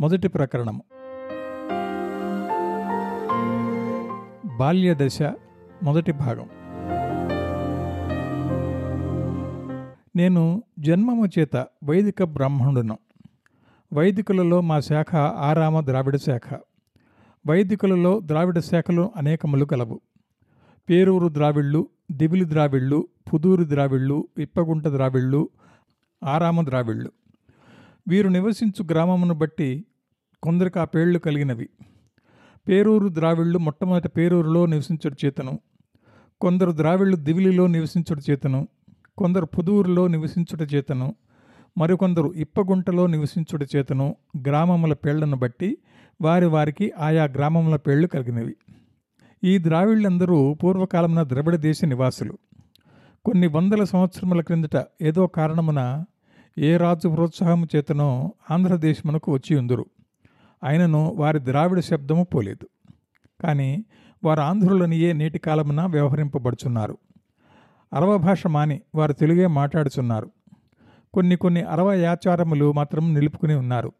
మొదటి ప్రకరణము. బాల్యదశ మొదటి భాగం. నేను జన్మము చేత వైదిక బ్రాహ్మణుడును. వైదికులలో మా శాఖ ఆరామ ద్రావిడ శాఖ. వైదికులలో ద్రావిడ శాఖలు అనేకములు కలవు. పేరూరు ద్రావిళ్ళు దివిలి ద్రావిళ్ళు పుదూరు ద్రావిళ్ళు విప్పగుంట ద్రావిళ్ళు ఆరామ ద్రావిళ్ళు. వీరు నివసించు గ్రామమును బట్టి కొందరికి ఆ పేర్లు కలిగినవి. పేరూరు ద్రావిళ్ళు మొట్టమొదటి పేరూరులో నివసించడు చేతను. కొందరు ద్రావిళ్ళు దివిలిలో నివసించుట చేతను. కొందరు పుదూరులో నివసించుట చేతను. మరికొందరు ఇప్పగుంటలో నివసించుట చేతను. గ్రామముల పేళ్ళను బట్టి వారి వారికి ఆయా గ్రామముల పేళ్ళు కలిగినవి. ఈ ద్రావిళ్ళందరూ పూర్వకాలమున ద్రవిడ దేశ నివాసులు. కొన్ని వందల సంవత్సరముల క్రిందట ఏదో కారణమున ఏ రాజు ప్రోత్సాహము చేతనో ఆంధ్రదేశమునకు వచ్చి ఉందురు. అయినను వారి ద్రావిడ శబ్దము పోలేదు. కానీ వారు ఆంధ్రులనియే నేటి కాలమున వ్యవహరింపబడుచున్నారు. అరవ భాష మాని వారు తెలుగే మాట్లాడుచున్నారు. కొన్ని కొన్ని అరవ యాచారములు మాత్రం నిలుపుకుని ఉన్నారు.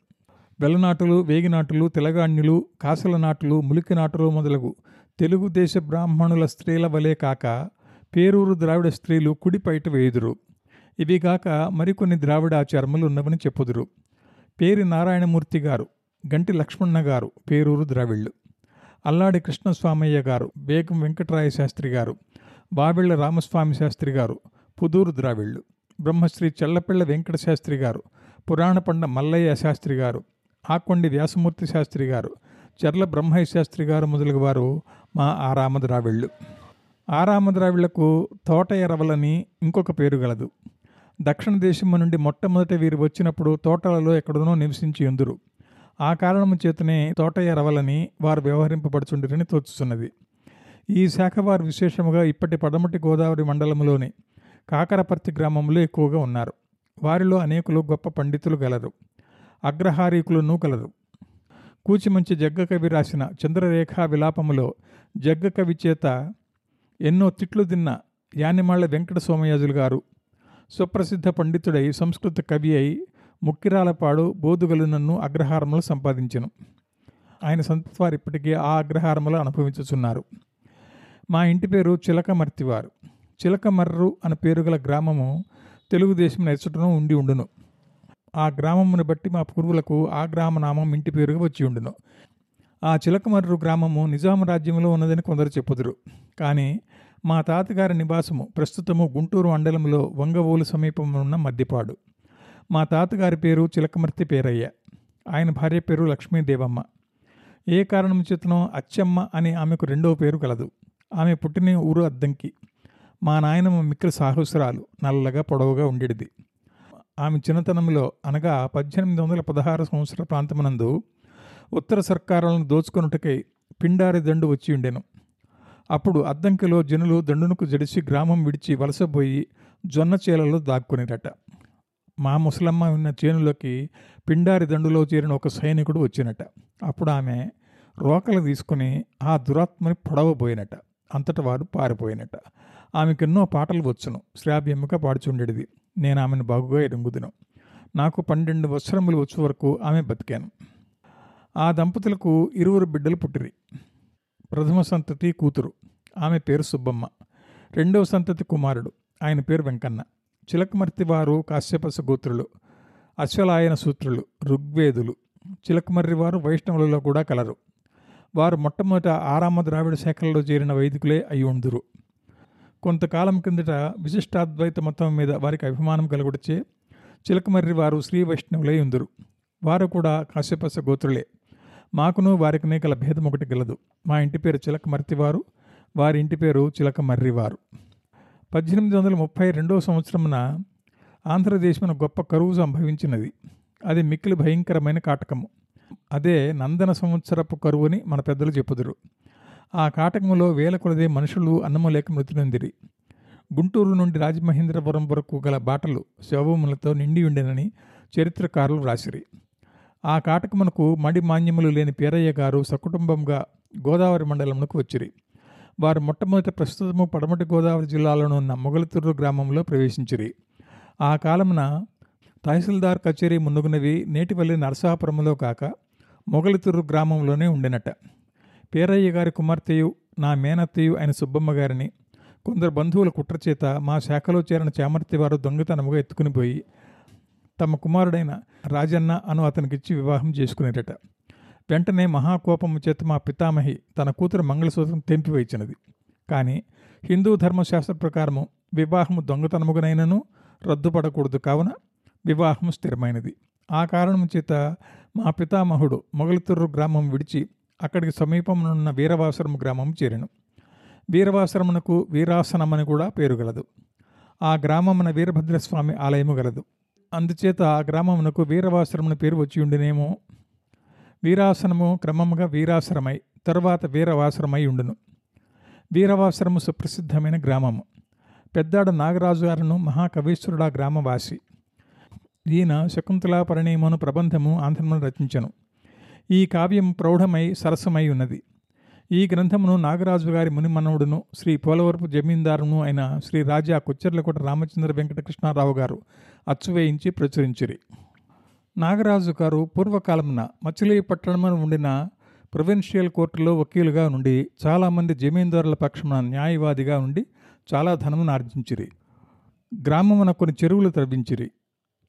వెలనాటులు వేగినాటులు తెలగాణ్యులు కాసల నాటులు ములికి నాటులు మొదలగు తెలుగుదేశ బ్రాహ్మణుల స్త్రీల వలె కాక పేరూరు ద్రావిడ స్త్రీలు కుడిపైట వేయుదురు. ఇవిగాక మరికొన్ని ద్రావిడ ఆచారములు ఉన్నవని చెప్పుదురు. పేరి నారాయణమూర్తి గారు గంటి లక్ష్మణ గారు పేరూరు ద్రావిళ్ళు. అల్లాడి కృష్ణస్వామయ్య గారు బేగం వెంకటరాయ శాస్త్రి గారు బావిళ్ళ రామస్వామి శాస్త్రి గారు పుదూరు ద్రావిళ్ళు. బ్రహ్మశ్రీ చెల్లపిళ్ళ వెంకట శాస్త్రి గారు పురాణపండ మల్లయ్య శాస్త్రి గారు ఆకొండి వ్యాసమూర్తి శాస్త్రి గారు చెర్ల బ్రహ్మయ్య శాస్త్రి గారు మొదలగు వారు మా ఆరామ ద్రావిళ్ళు. ఆరామ ద్రావిళ్ళకు తోట ఎరవలని ఇంకొక పేరు గలదు. దక్షిణ దేశము నుండి మొట్టమొదట వీరు వచ్చినప్పుడు తోటలలో ఎక్కడనో నివసించి ఎందురు ఆ కారణము చేతనే తోట ఎరవలని వారు వ్యవహరింపబడుచుండిరని తోచుతున్నది ఈ శాఖ వారు విశేషముగా ఇప్పటి పడమటి గోదావరి మండలంలోని కాకరపర్తి గ్రామంలో ఎక్కువగా ఉన్నారు. వారిలో అనేకులు గొప్ప పండితులు గలరు. అగ్రహారీకులను కలరు కూచిమంచి జగ్గకవి రాసిన చంద్రరేఖా విలాపములో జగ్గకవి చేత ఎన్నో తిట్లు తిన్న యానిమాళ్ళ వెంకట సోమయాజులు గారు సుప్రసిద్ధ పండితుడై సంస్కృత కవి అయి ముక్కిరాలపాడు బోధుగలు నన్ను అగ్రహారములు సంపాదించెను. ఆయన సంతవారు ఇప్పటికీ ఆ అగ్రహారములు అనుభవించుచున్నారు. మా ఇంటి పేరు చిలకమర్తివారు. చిలకమర్రు అనే పేరు గల గ్రామము తెలుగుదేశం నెచ్చటను ఉండి ఉండును. ఆ గ్రామమును బట్టి మా పూర్వులకు ఆ గ్రామనామం ఇంటి పేరుగా వచ్చి ఉండును. ఆ చిలకమర్రు గ్రామము నిజాం రాజ్యంలో ఉన్నదని కొందరు చెప్పుదురు. కానీ మా తాతగారి నివాసము ప్రస్తుతము గుంటూరు మండలంలో వంగవోలు సమీపంలో ఉన్న మద్దిపాడు. మా తాతగారి పేరు చిలకమర్తి పేరయ్య. ఆయన భార్య పేరు లక్ష్మీదేవమ్మ. ఏ కారణం చేతనో అచ్చమ్మ అని ఆమెకు రెండవ పేరు కలదు. ఆమె పుట్టిన ఊరు అద్దంకి. మా నాయనమ్మ మిక్కిలి సాహసురాలు నల్లగా పొడవుగా ఉండేది ఆమె చిన్నతనంలో అనగా పద్దెనిమిది వందల పదహారు సంవత్సర ప్రాంతమునందు ఉత్తర సర్కారాలను దోచుకొనుటకై పిండారి దండు వచ్చి ఉండెను. అప్పుడు అద్దంకిలో జనులు దండునకు జడిసి గ్రామం విడిచి వలసపోయి జొన్న చేలలో దాక్కునేటట మా ముసలమ్మ ఉన్న చేనులోకి పిండారి దండులో చేరిన ఒక సైనికుడు వచ్చినట. అప్పుడు ఆమె రోకలు తీసుకుని ఆ దురాత్మని పొడవబోయినట. అంతట వారు పారిపోయినట. ఆమెకెన్నో పాటలు వచ్చును. శ్రావ్యముగా పాడుచుండేది నేను ఆమెను బాగుగా ఎరుగుదును నాకు పన్నెండు వత్సరములు వచ్చే వరకు ఆమె బతికాను. ఆ దంపతులకు ఇరువురు బిడ్డలు పుట్టిరి. ప్రథమ సంతతి కూతురు. ఆమె పేరు సుబ్బమ్మ. రెండవ సంతతి కుమారుడు. ఆయన పేరు వెంకన్న. చిలకమర్తి వారు కాశ్యపస గోత్రులు. అశ్వలాయన సూత్రులు ఋగ్వేదులు. చిలకమర్రి వారు వైష్ణవులలో కూడా కలరు. వారు మొట్టమొదట ఆరామ ద్రావిడ శాఖల్లో చేరిన వైదికులే అయి ఉందురు కొంతకాలం కిందట విశిష్టాద్వైత మతం మీద వారికి అభిమానం కలుగుడిచే చిలకమర్రి వారు శ్రీ వైష్ణవులై ఉందురు వారు కూడా కాశ్యపస గోత్రులే. మాకును వారికినే గల భేదం ఒకటి గలదు. మా ఇంటి పేరు చిలకమర్తివారు వారి ఇంటి పేరు చిలకమర్రివారు. పద్దెనిమిది వందల ముప్పై రెండవ సంవత్సరమున ఆంధ్రదేశమున గొప్ప కరువు సంభవించినది. అది మిక్కిలి భయంకరమైన కాటకము. అదే నందన సంవత్సరపు కరువుని మన పెద్దలు చెప్పుదురు. ఆ కాటకములో వేల కొలదే మనుషులు అన్నము లేక మృతి నొందిరి గుంటూరు నుండి రాజమహేంద్రపురం వరకు గల బాటలు శవములతో నిండి ఉండెనని చరిత్రకారులు రాసిరి ఆ కాటకమునకు మడి మాన్యములు లేని పీరయ్య గారు సకుటుంబంగా గోదావరి మండలమునకు వచ్చిరి. వారు మొట్టమొదట ప్రస్తుతము పడమటి గోదావరి జిల్లాలోని ఉన్న మొగలతుర్రు గ్రామంలో ప్రవేశించిరి. ఆ కాలమున తహసీల్దార్ కచేరీ మున్నుగునవి నేటివల్లి నరసాపురంలో కాక మొగలితుర్రు గ్రామంలోనే ఉండినట. పేరయ్య గారి కుమార్తెయు నా మేనత్తయు అయిన సుబ్బమ్మ గారిని కొందరు బంధువుల కుట్రచేత మా శాఖలో చేరిన చామర్తి వారు దొంగతనముగా ఎత్తుకుని పోయి తమ కుమారుడైన రాజన్న అను అతనికిచ్చి వివాహం చేసుకునేటట వెంటనే మహాకోపము చేత మా పితామహి తన కూతురు మంగళసూత్రం తెంపివేయించినది. కానీ హిందూ ధర్మశాస్త్ర ప్రకారము వివాహము దొంగతనముగనైనను రద్దుపడకూడదు కావున వివాహము స్థిరమైనది. ఆ కారణం చేత మా పితామహుడు మొగలితుర్రు గ్రామం విడిచి అక్కడికి సమీపమునున్న వీరవాసరము గ్రామం చేరాను. వీరవాసరమునకు వీరాసనమని కూడా పేరు గలదు. ఆ గ్రామమున వీరభద్రస్వామి ఆలయము గలదు. అందుచేత ఆ గ్రామమునకు వీరవాసరమును పేరు వచ్చి ఉండినేమో. వీరాసనము క్రమముగా వీరాసరమై తరువాత వీరవాసరమై ఉండును. వీరవాసరము సుప్రసిద్ధమైన గ్రామము. పెద్దాడ నాగరాజు గారును మహాకవీశ్వరుడా గ్రామవాసి. ఈయన శకుంతలా పరిణయమును ప్రబంధము ఆంధ్రమును రచించను. ఈ కావ్యం ప్రౌఢమై సరసమై ఉన్నది. ఈ గ్రంథమును నాగరాజు గారి మునిమనవుడును శ్రీ పోలవరపు జమీందారును అయిన శ్రీ రాజా కొచ్చెర్లకోట రామచంద్ర వెంకటకృష్ణారావు గారు అచ్చువేయించి ప్రచురించిరి. నాగరాజు గారు పూర్వకాలమున మచిలీపట్టణమున ఉండిన ప్రొవిన్షియల్ కోర్టులో వకీలుగా నుండి చాలామంది జమీందారుల పక్షమున న్యాయవాదిగా ఉండి చాలా ధనమును ఆర్జించిరి. గ్రామమున కొన్ని చెరువులు త్రవ్వించిరి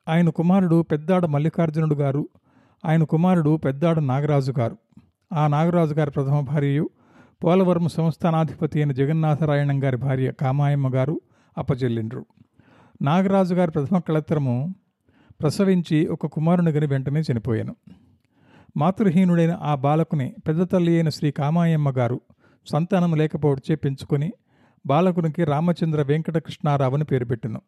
ఆయన కుమారుడు పెద్దాడ మల్లికార్జునుడు గారు ఆయన కుమారుడు పెద్దాడ నాగరాజు గారు. ఆ నాగరాజు గారి ప్రథమ భార్యయు పోలవరం సంస్థానాధిపతి అయిన జగన్నాథరాయణం గారి భార్య కామాయమ్మ గారు అప్పచెల్లిండ్రు. నాగరాజు గారి ప్రథమ కళత్రము ప్రసవించి ఒక కుమారుని గని వెంటనే చనిపోయాను. మాతృహీనుడైన ఆ బాలకుని పెద్ద తల్లి అయిన శ్రీ కామాయమ్మ గారు సంతానం లేకపోవచ్చే పెంచుకొని బాలకునికి రామచంద్ర వెంకటకృష్ణారావు అని పేరు పెట్టెను.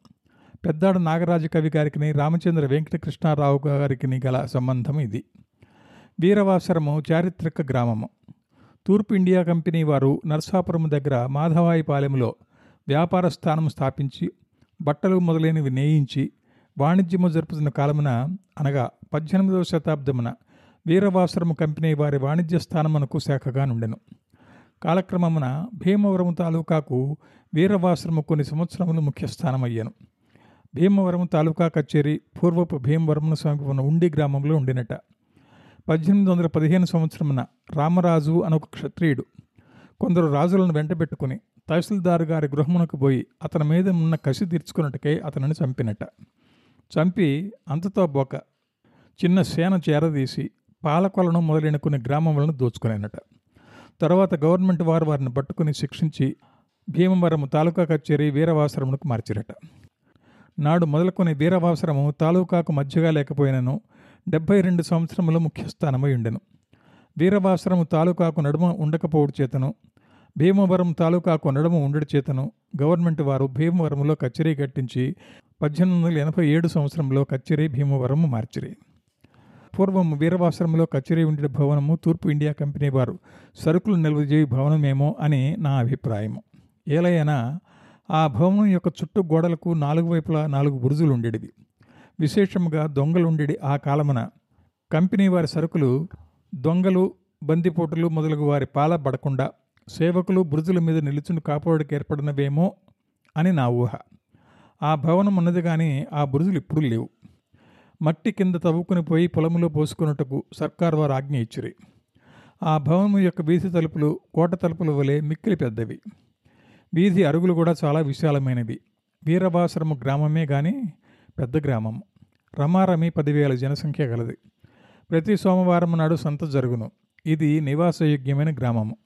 పెద్దాడ నాగరాజు కవి గారికి రామచంద్ర వెంకటకృష్ణారావు గారికి గల సంబంధం ఇది. వీరవాసరము చారిత్రక గ్రామము. తూర్పు ఇండియా కంపెనీ వారు నర్సాపురం దగ్గర మాధవాయిపాలెంలో వ్యాపార స్థానం స్థాపించి బట్టలు మొదలైనవి నేయించి వాణిజ్యము జరుపుతున్న కాలమున అనగా పద్దెనిమిదవ శతాబ్దమున వీరవాసరము కంపెనీ వారి వాణిజ్య స్థానమునకు శాఖగా నుండెను. కాలక్రమమున భీమవరము తాలూకాకు వీరవాసరము కొన్ని సంవత్సరములు ముఖ్య స్థానమయ్యాను. భీమవరం తాలూకా కచేరి పూర్వపు భీమవరమును సమీపమున ఉండి గ్రామంలో ఉండినట. పద్దెనిమిది వందల పదిహేను సంవత్సరమున రామరాజు అనొక క్షత్రియుడు. కొందరు రాజులను వెంటబెట్టుకుని తహసీల్దారు గారి గృహమునకు పోయి అతని మీద ఉన్న కసి తీర్చుకున్నట్టుకై అతనిని చంపినట చంపి అంతతో బొక చిన్న సేన చేరదీసి పాలకొలను మొదలైన కొన్ని గ్రామములను దోచుకునేనట. తర్వాత గవర్నమెంట్ వారు వారిని పట్టుకుని శిక్షించి భీమవరం తాలూకా కచేరి వీరవాసరమునకు మార్చిరట. నాడు మొదలుకొని వీరవాసరము తాలూకాకు మధ్యగా లేకపోయినను డెబ్బై రెండు సంవత్సరములు ముఖ్యస్థానమై ఉండెను. వీరవాసరము తాలూకాకు నడుమ ఉండకపోవడు చేతను భీమవరం తాలూకా కొనడము ఉండడి చేతను గవర్నమెంట్ వారు భీమవరంలో కచేరీ కట్టించి పద్దెనిమిది వందల ఎనభై ఏడు సంవత్సరంలో కచేరీ భీమవరము మార్చిరి. పూర్వం వీరవాసరంలో కచేరీ ఉండే భవనము తూర్పు ఇండియా కంపెనీ వారు సరుకులు నిల్వజేయ భవనమేమో అని నా అభిప్రాయము. ఏలైనా ఆ భవనం యొక్క చుట్టూ గోడలకు నాలుగు వైపులా నాలుగు బురుజులు ఉండేది విశేషముగా దొంగలుండేది ఆ కాలమున కంపెనీ వారి సరుకులు దొంగలు బందిపోటులు మొదలగు వారి పాల పడకుండా సేవకులు బురుజుల మీద నిలుచుని కాపాడుకు ఏర్పడినవేమో అని నా ఊహ. ఆ భవనం ఉన్నది కానీ ఆ బురుజులు ఇప్పుడు లేవు. మట్టి కింద తవ్వుకుని పోయి పొలంలో పోసుకున్నట్టుకు సర్కార్ వారు ఆజ్ఞ ఇచ్చిరి. ఆ భవనం యొక్క వీధి తలుపులు కోట తలుపుల వలె మిక్కిలి పెద్దవి. వీధి అరుగులు కూడా చాలా విశాలమైనవి. వీరవాసరము గ్రామమే కానీ పెద్ద గ్రామం. రమారమి పదివేల జనసంఖ్య గలది. ప్రతి సోమవారం నాడు సంత జరుగును. ఇది నివాసయోగ్యమైన గ్రామము.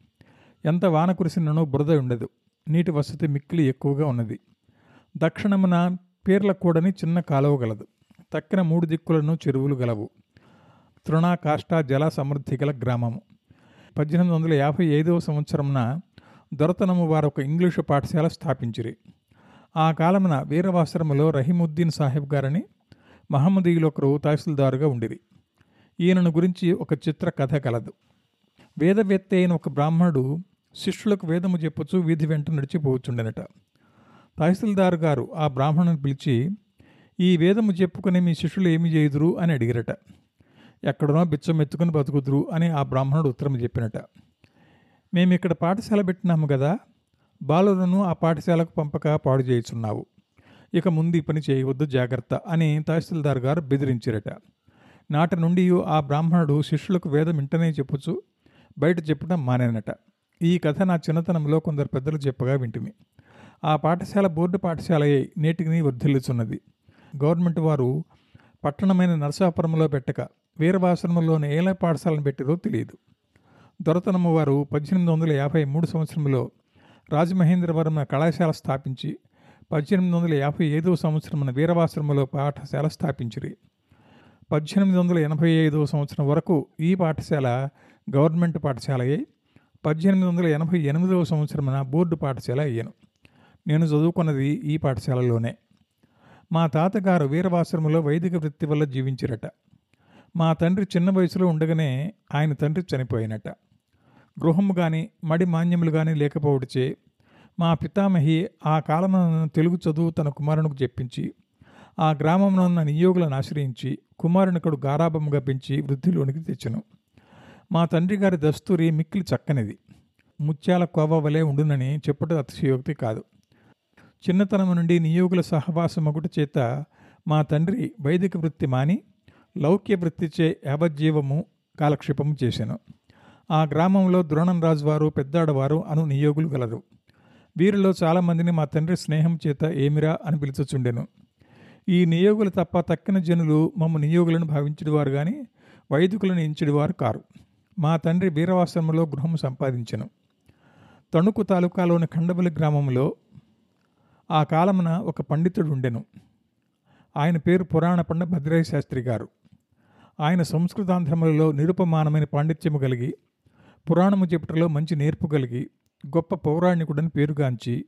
ఎంత వాన కురిసినను బురద ఉండదు. నీటి వసతి మిక్కిలి ఎక్కువగా ఉన్నది. దక్షిణమున పీర్లకూడని చిన్న కాలువ గలదు. తక్కిన మూడు దిక్కులను చెరువులు గలవు. తృణ కాష్ట జల సమృద్ధి గల గ్రామము. పద్దెనిమిది వందల యాభై ఐదవ సంవత్సరమున దొరతనము వారు ఒక ఇంగ్లీషు పాఠశాల స్థాపించిరి. ఆ కాలమున వీరవాసరములో రహీముద్దీన్ సాహెబ్ గారని మహమ్మదీయులు ఒకరు తహసీల్దారుగా ఉండిరి. ఈయనను గురించి ఒక చిత్ర కథ కలదు. వేదవేత్త అయిన ఒక బ్రాహ్మణుడు శిష్యులకు వేదము చెప్పచ్చు వీధి వెంట నడిచిపోవచ్చుండెనట తహసీల్దార్ గారు ఆ బ్రాహ్మణుని పిలిచి ఈ వేదము చెప్పుకుని మీ శిష్యులు ఏమి చేయుదురు? అని అడిగిరట. ఎక్కడనో బిచ్చం ఎత్తుకుని బతుకుదురు? అని ఆ బ్రాహ్మణుడు ఉత్తరం చెప్పినట. మేము ఇక్కడ పాఠశాల పెట్టినాము కదా బాలులను ఆ పాఠశాలకు పంపక పాడు చేయుచున్నావు. ఇక ముందు ఈ పని చేయవద్దు జాగ్రత్త అని తహసీల్దార్ గారు బెదిరించారట. నాటి నుండి ఆ బ్రాహ్మణుడు శిష్యులకు వేదం ఇంటనే చెప్పుచు బయట చెప్పడం మానేనట. ఈ కథ నా చిన్నతనంలో కొందరు పెద్దలు చెప్పగా వింటిమి. ఆ పాఠశాల బోర్డు పాఠశాల నేటికి వర్ధిల్లుచున్నది. గవర్నమెంట్ వారు పట్టణమైన నరసాపురంలో పెట్టక వీరవాశ్రమంలోని ఏల పాఠశాలను పెట్టిరో తెలియదు. దొరతనమ్మ వారు పద్దెనిమిది వందల యాభై మూడు సంవత్సరంలో రాజమహేంద్రవరం కళాశాల స్థాపించి పద్దెనిమిది వందల యాభై ఐదవ సంవత్సరమున వీరవాశ్రమంలో పాఠశాల స్థాపించిరి. పద్దెనిమిది వందల ఎనభై ఐదవ సంవత్సరం వరకు ఈ పాఠశాల గవర్నమెంట్ పాఠశాలయే పద్దెనిమిది వందల ఎనభై ఎనిమిదవ సంవత్సరమున బోర్డు పాఠశాల అయ్యాను. నేను చదువుకున్నది ఈ పాఠశాలలోనే. మా తాతగారు వీరవాశ్రమంలో వైదిక వృత్తి వల్ల జీవించారట. మా తండ్రి చిన్న వయసులో ఉండగానే ఆయన తండ్రి చనిపోయినట. గృహము కానీ మడి మాన్యములు కానీ లేకపోవడిచే మా పితామహి ఆ కాలమున తెలుగు చదువు తన కుమారునికి చెప్పించి ఆ గ్రామంలో ఉన్న నియోగులను ఆశ్రయించి కుమారునికడు గారాభముగా పెంచి వృద్ధిలోనికి తెచ్చను. మా తండ్రి గారి దస్తూరి మిక్కిలి చక్కనిది. ముత్యాల కోవ వలె ఉండునని చెప్పుట అతిశయోక్తి కాదు. చిన్నతనం నుండి నియోగుల సహవాసం ఒకటి చేత మా తండ్రి వైదిక వృత్తి మాని లౌక్య వృత్తిచే యావజ్జీవము కాలక్షేపము చేశాను ఆ గ్రామంలో ద్రోణం రాజువారు పెద్దాడవారు అను నియోగులు గలరు. వీరిలో చాలామందిని మా తండ్రి స్నేహం చేత ఏమిరా అని పిలుచుచుండెను. ఈ నియోగులు తప్ప తక్కిన జనులు మమ్మ నియోగులను భావించేవారు కానీ వైదికులను ఎంచేవారు కారు. మా తండ్రి వీరవాశ్రమంలో గృహం సంపాదించెను. తణుకు తాలూకాలోని ఖండబలి గ్రామంలో ఆ కాలమున ఒక పండితుడు ఉండెను ఆయన పేరు పురాణ పండ భద్రయ్య శాస్త్రి గారు. ఆయన సంస్కృతాంధ్రములలో నిరుపమానమైన పాండిత్యము కలిగి పురాణము చెప్పుటలో మంచి నేర్పు కలిగి గొప్ప పౌరాణికుడని పేరుగాంచి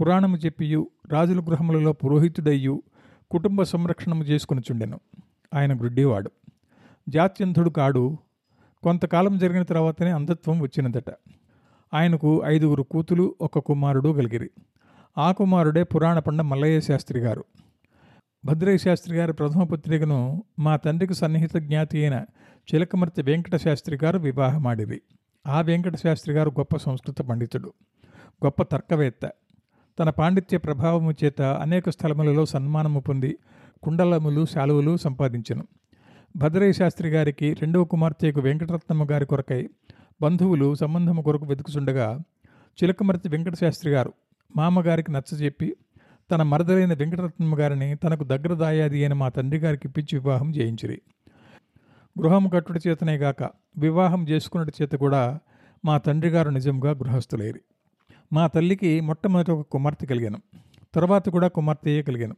పురాణము చెప్పియు రాజుల గృహములలో పురోహితుడయ్యు కుటుంబ సంరక్షణము చేసుకుని చుండెను ఆయన గుడ్డివాడు. జాత్యంధుడు కాడు కొంతకాలం జరిగిన తర్వాతనే అంధత్వం వచ్చినదట ఆయనకు ఐదుగురు కూతులు ఒక కుమారుడు కలిగిరి. ఆ కుమారుడే పురాణ పండ మల్లయ్య శాస్త్రి గారు. భద్రయ్య శాస్త్రి గారి ప్రథమ పుత్రికను మా తండ్రికి సన్నిహిత జ్ఞాతి అయిన చిలకమర్తి వెంకట శాస్త్రి గారు వివాహమాడిరి. ఆ వెంకట శాస్త్రి గారు గొప్ప సంస్కృత పండితుడు గొప్ప తర్కవేత్త. తన పాండిత్య ప్రభావము చేత అనేక స్థలములలో సన్మానము పొంది కుండలములు శాలువలు సంపాదించెను. భద్రయ్య శాస్త్రి గారికి రెండవ కుమార్తెకు వెంకటరత్నమ్మ గారి కొరకై బంధువులు సంబంధము కొరకు వెతుకుచుండగా చిలకమర్తి వెంకట శాస్త్రి గారు మామగారికి నచ్చజెప్పి తన మరదలైన వెంకటరత్నమ్మ గారిని తనకు దగ్గర దాయాది అయిన మా తండ్రి గారికి ఇప్పించి వివాహం చేయించిరి. గృహము కట్టుడి చేతనే గాక వివాహం చేసుకున్నటి చేత కూడా మా తండ్రి గారు నిజంగా గృహస్థులేరి. మా తల్లికి మొట్టమొదటి ఒక కుమార్తె కలిగాను. తర్వాత కూడా కుమార్తెయే కలిగాను.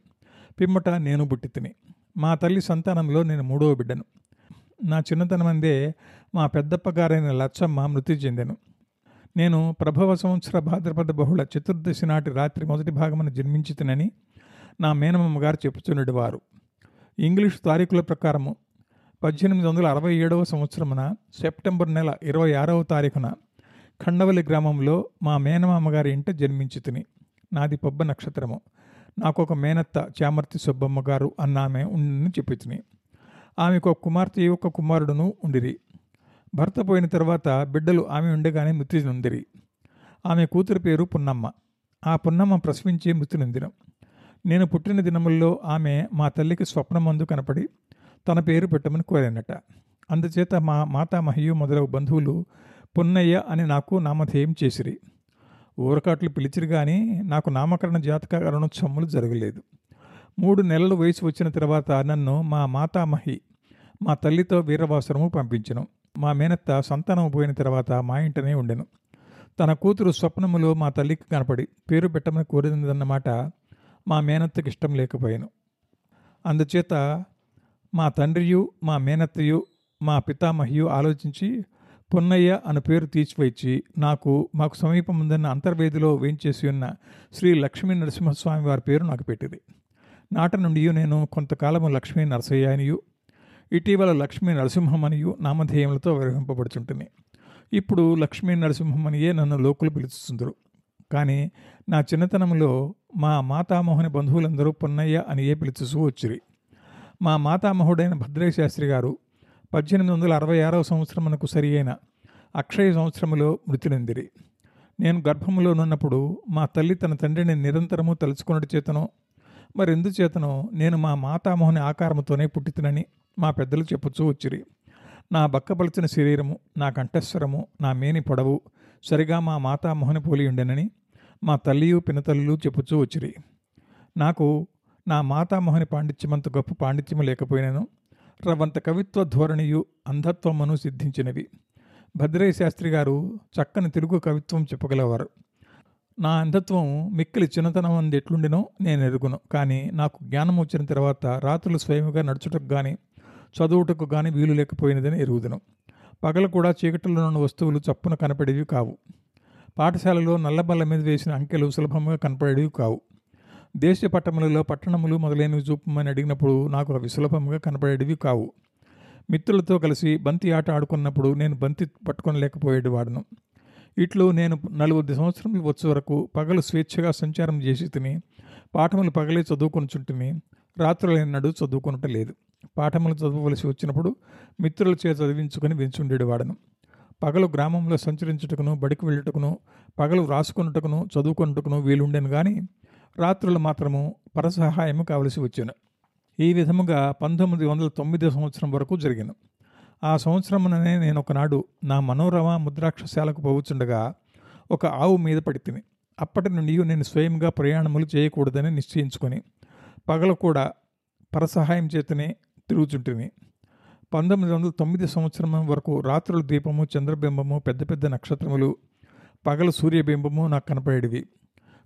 పిమ్మట నేను పుట్టి తిని మా తల్లి సంతానంలో నేను మూడవ బిడ్డను. నా చిన్నతనమందే మా పెద్దప్ప గారైన లచ్చమ్మ మృతి చెందాను. నేను ప్రభవ సంవత్సర భాద్రపద బహుళ చతుర్దశి నాటి రాత్రి మొదటి భాగమున జన్మించితనని నా మేనమామ గారు చెప్పుచున్నటివారు ఇంగ్లీష్ తారీఖుల ప్రకారము పద్దెనిమిది వందల అరవై ఏడవ సంవత్సరమున సెప్టెంబర్ నెల ఇరవై ఆరవ తారీఖున ఖండవల్లి గ్రామంలో మా మేనమామ గారి ఇంట జన్మించితిని. నాది పబ్బ నక్షత్రము. నాకు ఒక మేనత్త చామర్తి సుబ్బమ్మ గారు అన్న ఆమె ఉండని చెప్పి ఆమెకు ఒక కుమార్తె ఒక కుమారుడును ఉండిరి. భర్త పోయిన తర్వాత బిడ్డలు ఆమె ఉండగానే మృతి నొందిరి ఆమె కూతురి పేరు పున్నమ్మ. ఆ పున్నమ్మ ప్రసవించి మృతి నొందినం నేను పుట్టిన దినముల్లో ఆమె మా తల్లికి స్వప్నమందు కనపడి తన పేరు పెట్టమని కోరానట. అందుచేత మా మాతామహయ్యు మొదలగు బంధువులు పున్నయ్య అని నాకు నామధేయం చేసిరి. ఊరకాట్లు పిలిచిరు కానీ నాకు నామకరణ జాతక చమ్ములు జరగలేదు. మూడు నెలలు వయసు వచ్చిన తర్వాత నన్ను మా మాతామహి మా తల్లితో వీరవాసరము పంపించను. మా మేనత్త సంతానం పోయిన తర్వాత మా ఇంటనే ఉండెను. తన కూతురు స్వప్నములో మా తల్లికి కనపడి పేరు పెట్టమని కోరిందన్నమాట మా మేనత్తకి ఇష్టం లేకపోయాను. అందుచేత మా తండ్రియు మా మేనత్తయు మా పితామహియు ఆలోచించి పొన్నయ్య అను పేరు తీసివేచి నాకు మాకు సమీపం ఉందన్న అంతర్వేదిలో వేయించేసి ఉన్న శ్రీ లక్ష్మీ నరసింహస్వామి వారి పేరు నాకు పెట్టింది. నాట నుండి నేను కొంతకాలము లక్ష్మీ నరసయ్య అనియు. ఇటీవల లక్ష్మీ నరసింహం అనియు నామధేయములతో వివరింపబడుచుంటుంది ఇప్పుడు లక్ష్మీ నరసింహం అనియే నన్ను లోకులు పిలుచుతుందరు కానీ నా చిన్నతనంలో మా మాతామోహని బంధువులందరూ పొన్నయ్య అనియే పిలుచుతూ వచ్చిరి. మా మాతామహుడైన భద్రయ్య శాస్త్రి గారు పద్దెనిమిది వందల అరవై ఆరవ సంవత్సరమునకు సరి అయిన అక్షయ సంవత్సరములో మృతినందిరి. నేను గర్భములోనున్నప్పుడు మా తల్లి తన తండ్రిని నిరంతరము తలుచుకొనుట చేతను మరి మరెందుచేతనో నేను మా మాతామోహని ఆకారముతోనే పుట్టితనని మా పెద్దలు చెప్పుచూ వచ్చిరి. నా బక్కపలిచిన శరీరము నా కంఠస్వరము నా మేని పొడవు సరిగా మా మాతామోహని పోలి ఉండెనని మా తల్లియు పినతల్లు చెప్పుచూ వచ్చిరి. నాకు నా మాతామోహని పాండిత్యమంత గొప్ప పాండిత్యము లేకపోయినను రవంత కవిత్వ ధోరణియు అంధత్వమును సిద్ధించినవి. భద్రయ్య శాస్త్రి గారు చక్కని తెలుగు కవిత్వం చెప్పగలవారు. నా అంధత్వం మిక్కిలి చిన్నతనం అంది ఎట్లుండినో నేను ఎరుగును. కానీ నాకు జ్ఞానం వచ్చిన తర్వాత రాత్రులు స్వయముగా నడుచుటకు కానీ చదువుటకు కానీ వీలు లేకపోయినదని ఎరుగుదును. పగలు కూడా చీకటిలో ఉన్న వస్తువులు చప్పున కనపడేవి కావు. పాఠశాలలో నల్లబల్ల మీద వేసిన అంకెలు సులభంగా కనపడేవి కావు. దేశ పట్టణములలో పట్టణములు మొదలైనవి చూపమని అడిగినప్పుడు నాకు అవి సులభంగా కనపడేవి కావు. మిత్రులతో కలిసి బంతి ఆట ఆడుకున్నప్పుడు నేను బంతి పట్టుకొనలేకపోయేవాడును ఇట్లు నేను నలుగురు సంవత్సరములు వచ్చే వరకు పగలు స్వేచ్ఛగా సంచారం చేసి తిని పాఠములు పగలే చదువుకొనుచుంటిని రాత్రులైనడు చదువుకొనట లేదు. పాఠములు చదవవలసి వచ్చినప్పుడు మిత్రుల చేత చదివించుకుని వెంచుండేవాడను పగలు గ్రామంలో సంచరించుటకును బడికి వెళ్ళుటకును పగలు రాసుకొనుటకును చదువుకొనుటకును వీలుండేను కానీ రాత్రులు మాత్రము పరసహాయము కావలసి వచ్చాను. ఈ విధముగా పంతొమ్మిది వందల తొమ్మిది సంవత్సరం వరకు జరిగాను. ఆ సంవత్సరముననే నేను ఒకనాడు నా మనోరమ ముద్రాక్షశాలకు పోవుచుండగా ఒక ఆవు మీద పడి తిని అప్పటి నుండి నేను స్వయంగా ప్రయాణములు చేయకూడదని నిశ్చయించుకొని పగలు కూడా పరసహాయం చేతనే తిరుగుచుంటిని. పంతొమ్మిది వందల తొమ్మిది సంవత్సరం వరకు రాత్రుల దీపము చంద్రబింబము పెద్ద పెద్ద నక్షత్రములు పగలు సూర్యబింబము నాకు కనపడేవి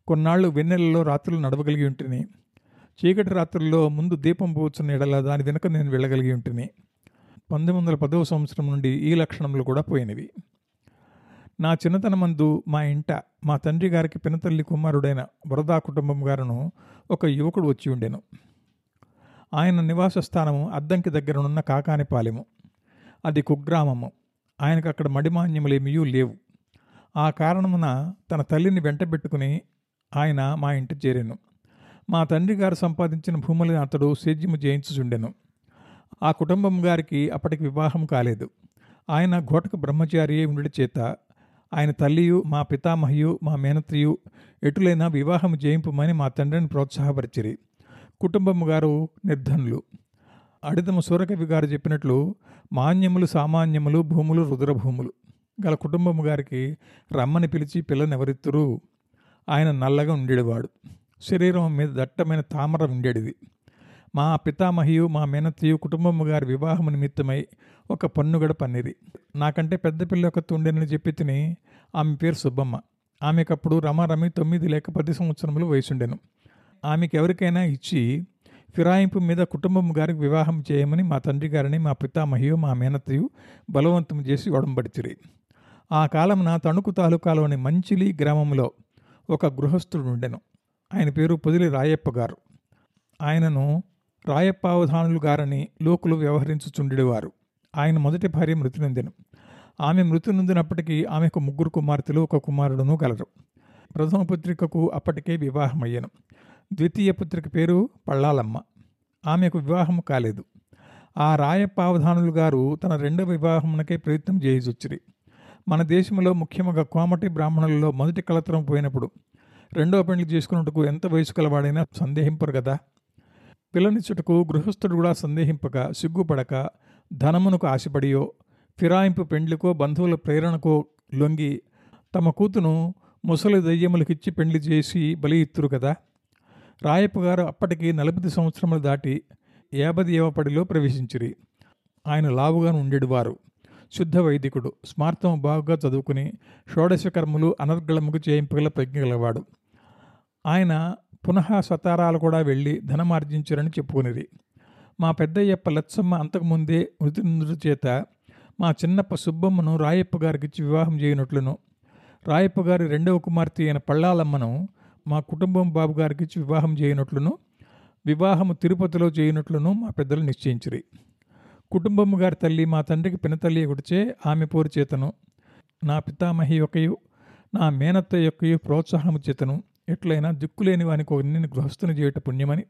కొన్నాళ్ళు వెన్నెలలో రాత్రులు నడవగలిగి ఉంటిని. చీకటి రాత్రుల్లో ముందు దీపం పోవచ్చున్న ఎడల దాని వెనుక నేను వెళ్ళగలిగి ఉంటిని. పంతొమ్మిది వందల పదవ సంవత్సరం నుండి ఈ లక్షణములు కూడా పోయినవి. నా చిన్నతనమందు మా ఇంట మా తండ్రి గారికి పినతల్లి కుమారుడైన వరదా కుటుంబం గారును ఒక యువకుడు వచ్చి ఉండెను. ఆయన నివాస స్థానము అద్దంకి దగ్గరనున్న కాకానిపాలెము. అది కుగ్రామము. ఆయనకు అక్కడ మడిమాన్యములేమియూ లేవు. ఆ కారణమున తన తల్లిని వెంటబెట్టుకుని ఆయన మా ఇంటి చేరాను. మా తండ్రి గారు సంపాదించిన భూములను అతడు సేద్యము చేయించుచుండెను. ఆ కుటుంబం గారికి అప్పటికి వివాహం కాలేదు. ఆయన ఘోటక బ్రహ్మచారి ఉండి చేత ఆయన తల్లియు మా పితామహయు మా మేనత్రియు ఎటులైనా వివాహం చేయింపుమని మా తండ్రిని ప్రోత్సాహపరిచిరి. కుటుంబం గారు నిర్ధనులు. అడిదమ సూరకవి గారు చెప్పినట్లు మాన్యములు సామాన్యములు భూములు రుద్రభూములు. గల కుటుంబము గారికి రమ్మని పిలిచి పిల్లనెవరిత్తురు? ఆయన నల్లగా ఉండేవాడు శరీరం మీద దట్టమైన తామర ఉండేది మా పితామహియు మా మేనత్తయు కుటుంబం గారి వివాహం నిమిత్తమై ఒక పన్నుగడ పన్నిది నాకంటే పెద్ద పిల్ల ఒక తుండెనని చెప్పి తిని ఆమె పేరు సుబ్బమ్మ. ఆమెకప్పుడు రమారమి తొమ్మిది లేక పది సంవత్సరములు వయసుండెను. ఆమెకు ఎవరికైనా ఇచ్చి ఫిరాయింపు మీద కుటుంబం గారికి వివాహం చేయమని మా తండ్రి గారిని మా పితామహియు మా మేనత్తయు బలవంతం చేసి ఒడంబడిచిరి ఆ కాలమున తణుకు తాలూకాలోని మంచిలి గ్రామంలో ఒక గృహస్థుడుండెను ఆయన పేరు పొదిలి రాయప్ప గారు. ఆయనను రాయప్పావధానులు గారని లోకులు వ్యవహరించుచుండేవారు ఆయన మొదటి భార్య మృతి నొందెను ఆమె మృతి నొందినప్పటికీ ఆమెకు ముగ్గురు కుమార్తెలు ఒక కుమారుడును కలరు ప్రథమ పుత్రికకు అప్పటికే వివాహమయ్యాను. ద్వితీయ పుత్రిక పేరు పళ్ళాలమ్మ. ఆమెకు వివాహం కాలేదు. ఆ రాయప్పావధానులు గారు తన రెండవ వివాహమునకే ప్రయత్నం చేయుచొచ్చిరి. మన దేశంలో ముఖ్యంగా కోమటి బ్రాహ్మణులలో మొదటి కలతరం పోయినప్పుడు రెండవ పెళ్ళి చేసుకున్నట్టుకు ఎంత వయసు కలవాడైనా సందేహింపరు కదా. పిల్లనిచ్చుటకు గృహస్థుడు కూడా సందేహింపక సిగ్గుపడక ధనమునకు ఆశపడియో ఫిరాయింపు పెండ్లికో బంధువుల ప్రేరణకో లొంగి తమ కూతును ముసలి దయ్యములకిచ్చి పెండ్లి చేసి బలి ఇత్తురు కదా. రాయప్ప గారు అప్పటికి నలభై సంవత్సరములు దాటి యాభై ఏవపడిలో ప్రవేశించిరి. ఆయన లావుగాను ఉండేవారు శుద్ధ వైదికుడు స్మార్థం బాగుగా చదువుకుని షోడశ కర్మలు అనర్గళముకు చేయింపగల ప్రజ్ఞ గలవాడు. ఆయన పునః సతారాలు కూడా వెళ్ళి ధనమార్జించారని చెప్పుకునేది మా పెద్దయ్యప్ప లచ్చమ్మ అంతకుముందే మృతి చేత మా చిన్నప్ప సుబ్బమ్మను రాయప్ప గారికిచ్చి వివాహం చేయనట్లును. రాయప్ప గారి రెండవ కుమార్తె అయిన పళ్ళాలమ్మను మా కుటుంబం బాబు గారికిచ్చి వివాహం చేయనట్లును. వివాహము తిరుపతిలో చేయనట్లును మా పెద్దలు నిశ్చయించిరి. కుటుంబము గారి తల్లి మా తండ్రికి పినతల్లి గుడిచే ఆమె పోరు చేతను. నా పితామహి యొక్కయు నా మేనత్త యొక్కయు ప్రోత్సాహము చేతను. ఎట్లయినా దిక్కులేని వానికి కొన్ని గృహస్థుని చేయట పుణ్యమని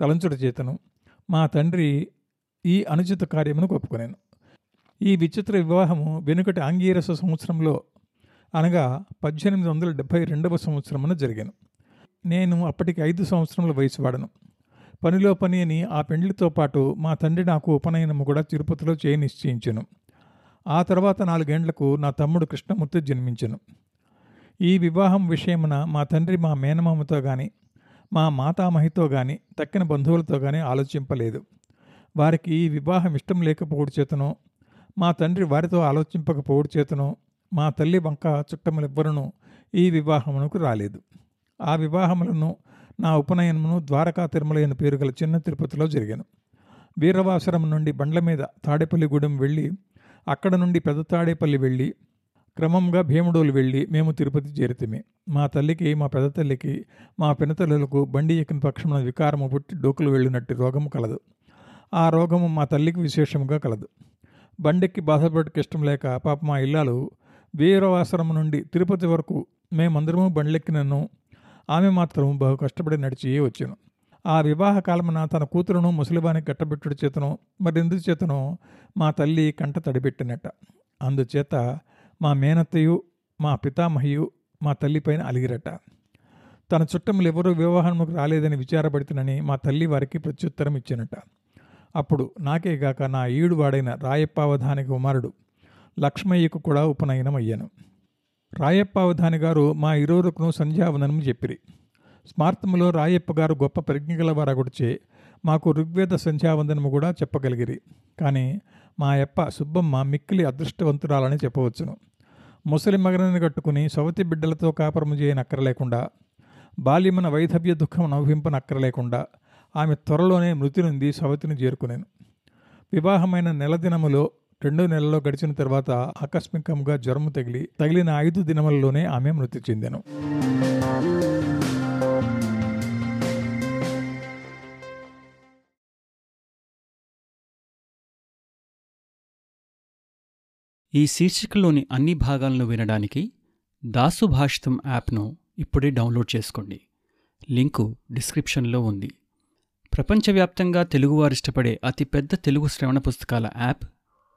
తలంచుట చేతను. మా తండ్రి ఈ అనుచిత కార్యమును ఒప్పుకొనాను ఈ విచిత్ర వివాహము వెనుకటి ఆంగీరస సంవత్సరంలో అనగా పద్దెనిమిది వందల డెబ్భై రెండవ సంవత్సరమున జరిగాను. నేను అప్పటికి ఐదు సంవత్సరముల వయసు వాడను. పనిలో పని అని ఆ పెండ్లితో పాటు మా తండ్రి నాకు ఉపనయనము కూడా తిరుపతిలో చేయనిశ్చయించెను ఆ తర్వాత నాలుగేండ్లకు నా తమ్ముడు కృష్ణమూర్తి జన్మించెను. ఈ వివాహం విషయమున మా తండ్రి మా మేనమామతో గాని మా మాతామహితో గాని తక్కిన బంధువులతో గాని ఆలోచింపలేదు. వారికి ఈ వివాహం ఇష్టం లేకపోవడం చేతను మా తండ్రి వారితో ఆలోచింపకపోవడం చేతను మా తల్లి వంక చుట్టములెవ్వరును ఈ వివాహమునకు రాలేదు. ఆ వివాహములను నా ఉపనయనమును ద్వారకా తిరుమల పేరు గల చిన్న తిరుపతిలో జరిగాను. వీరవాసరం నుండి బండ్ల మీద తాడేపల్లిగూడెం వెళ్ళి అక్కడ నుండి పెద్ద తాడేపల్లి వెళ్ళి క్రమంగా భీముడోలు వెళ్ళి మేము తిరుపతి చేరితిమి. మా తల్లికి మా పెద్ద తల్లికి మా పినతల్లులకు బండి ఎక్కిన పక్షమున వికారము పుట్టి డోకులు వెళ్ళినట్టు రోగము కలదు. ఆ రోగము మా తల్లికి విశేషముగా కలదు. బండెక్కి బాధపడక ఇష్టం లేక పాప మా ఇల్లాలు వీరవాసరం నుండి తిరుపతి వరకు మేమందరము బండ్లెక్కినను ఆమె మాత్రం బహు కష్టపడి నడిచి వచ్చాను. ఆ వివాహ కాలమున తన కూతురును ముసలివానికి కట్టబెట్టుడు చేతను మరి ఎందుచేతను మా తల్లి కంట తడిపెట్టినట్ట అందుచేత మా మేనత్తయు మా పితామహియు మా తల్లిపైన అలిగిరట. తన చుట్టములు ఎవరూ వివాహముకు రాలేదని విచారపడుతునని మా తల్లి వారికి ప్రత్యుత్తరం ఇచ్చినట. అప్పుడు నాకే గాక నా ఈడు వాడైన రాయప్పావధాని కుమారుడు లక్ష్మయ్యకు కూడా ఉపనయనం అయ్యాను రాయప్ప అవధాని గారు మా ఇరువురుకును సంధ్యావనము చెప్పిరి. స్మార్తములో రాయప్ప గారు గొప్ప ప్రజ్ఞ గలవారగొడిచే మాకు ఋగ్వేద సంధ్యావందనము కూడా చెప్పగలిగిరి. కానీ మా అప్ప సుబ్బమ్మ మిక్కిలి అదృష్టవంతురాలని చెప్పవచ్చును. ముసలి మగనని కట్టుకుని సవతి బిడ్డలతో కాపురము చేయనక్కరలేకుండా బాల్యమున వైధవ్య దుఃఖం అనుభవింపనక్కరలేకుండా ఆమె త్వరలోనే మృతి నుండి సవతిని చేరుకునేను. వివాహమైన నెల దినములో రెండో నెలలో గడిచిన తర్వాత ఆకస్మికంగా జ్వరము తగిలి తగిలిన ఐదు దినములలోనే ఆమె మృతి చెందాను. ఈ శీర్షికలోని అన్ని భాగాలను వినడానికి దాసు భాషితం యాప్ను ఇప్పుడే డౌన్లోడ్ చేసుకోండి. లింకు డిస్క్రిప్షన్లో ఉంది. ప్రపంచవ్యాప్తంగా తెలుగువారు ఇష్టపడే అతిపెద్ద తెలుగు శ్రవణ పుస్తకాల యాప్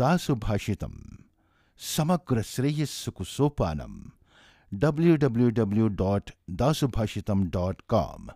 दासुभाषितम। समग्र श्रेयस्सु कुसोपानम W W W dot Dasubhashitam dot com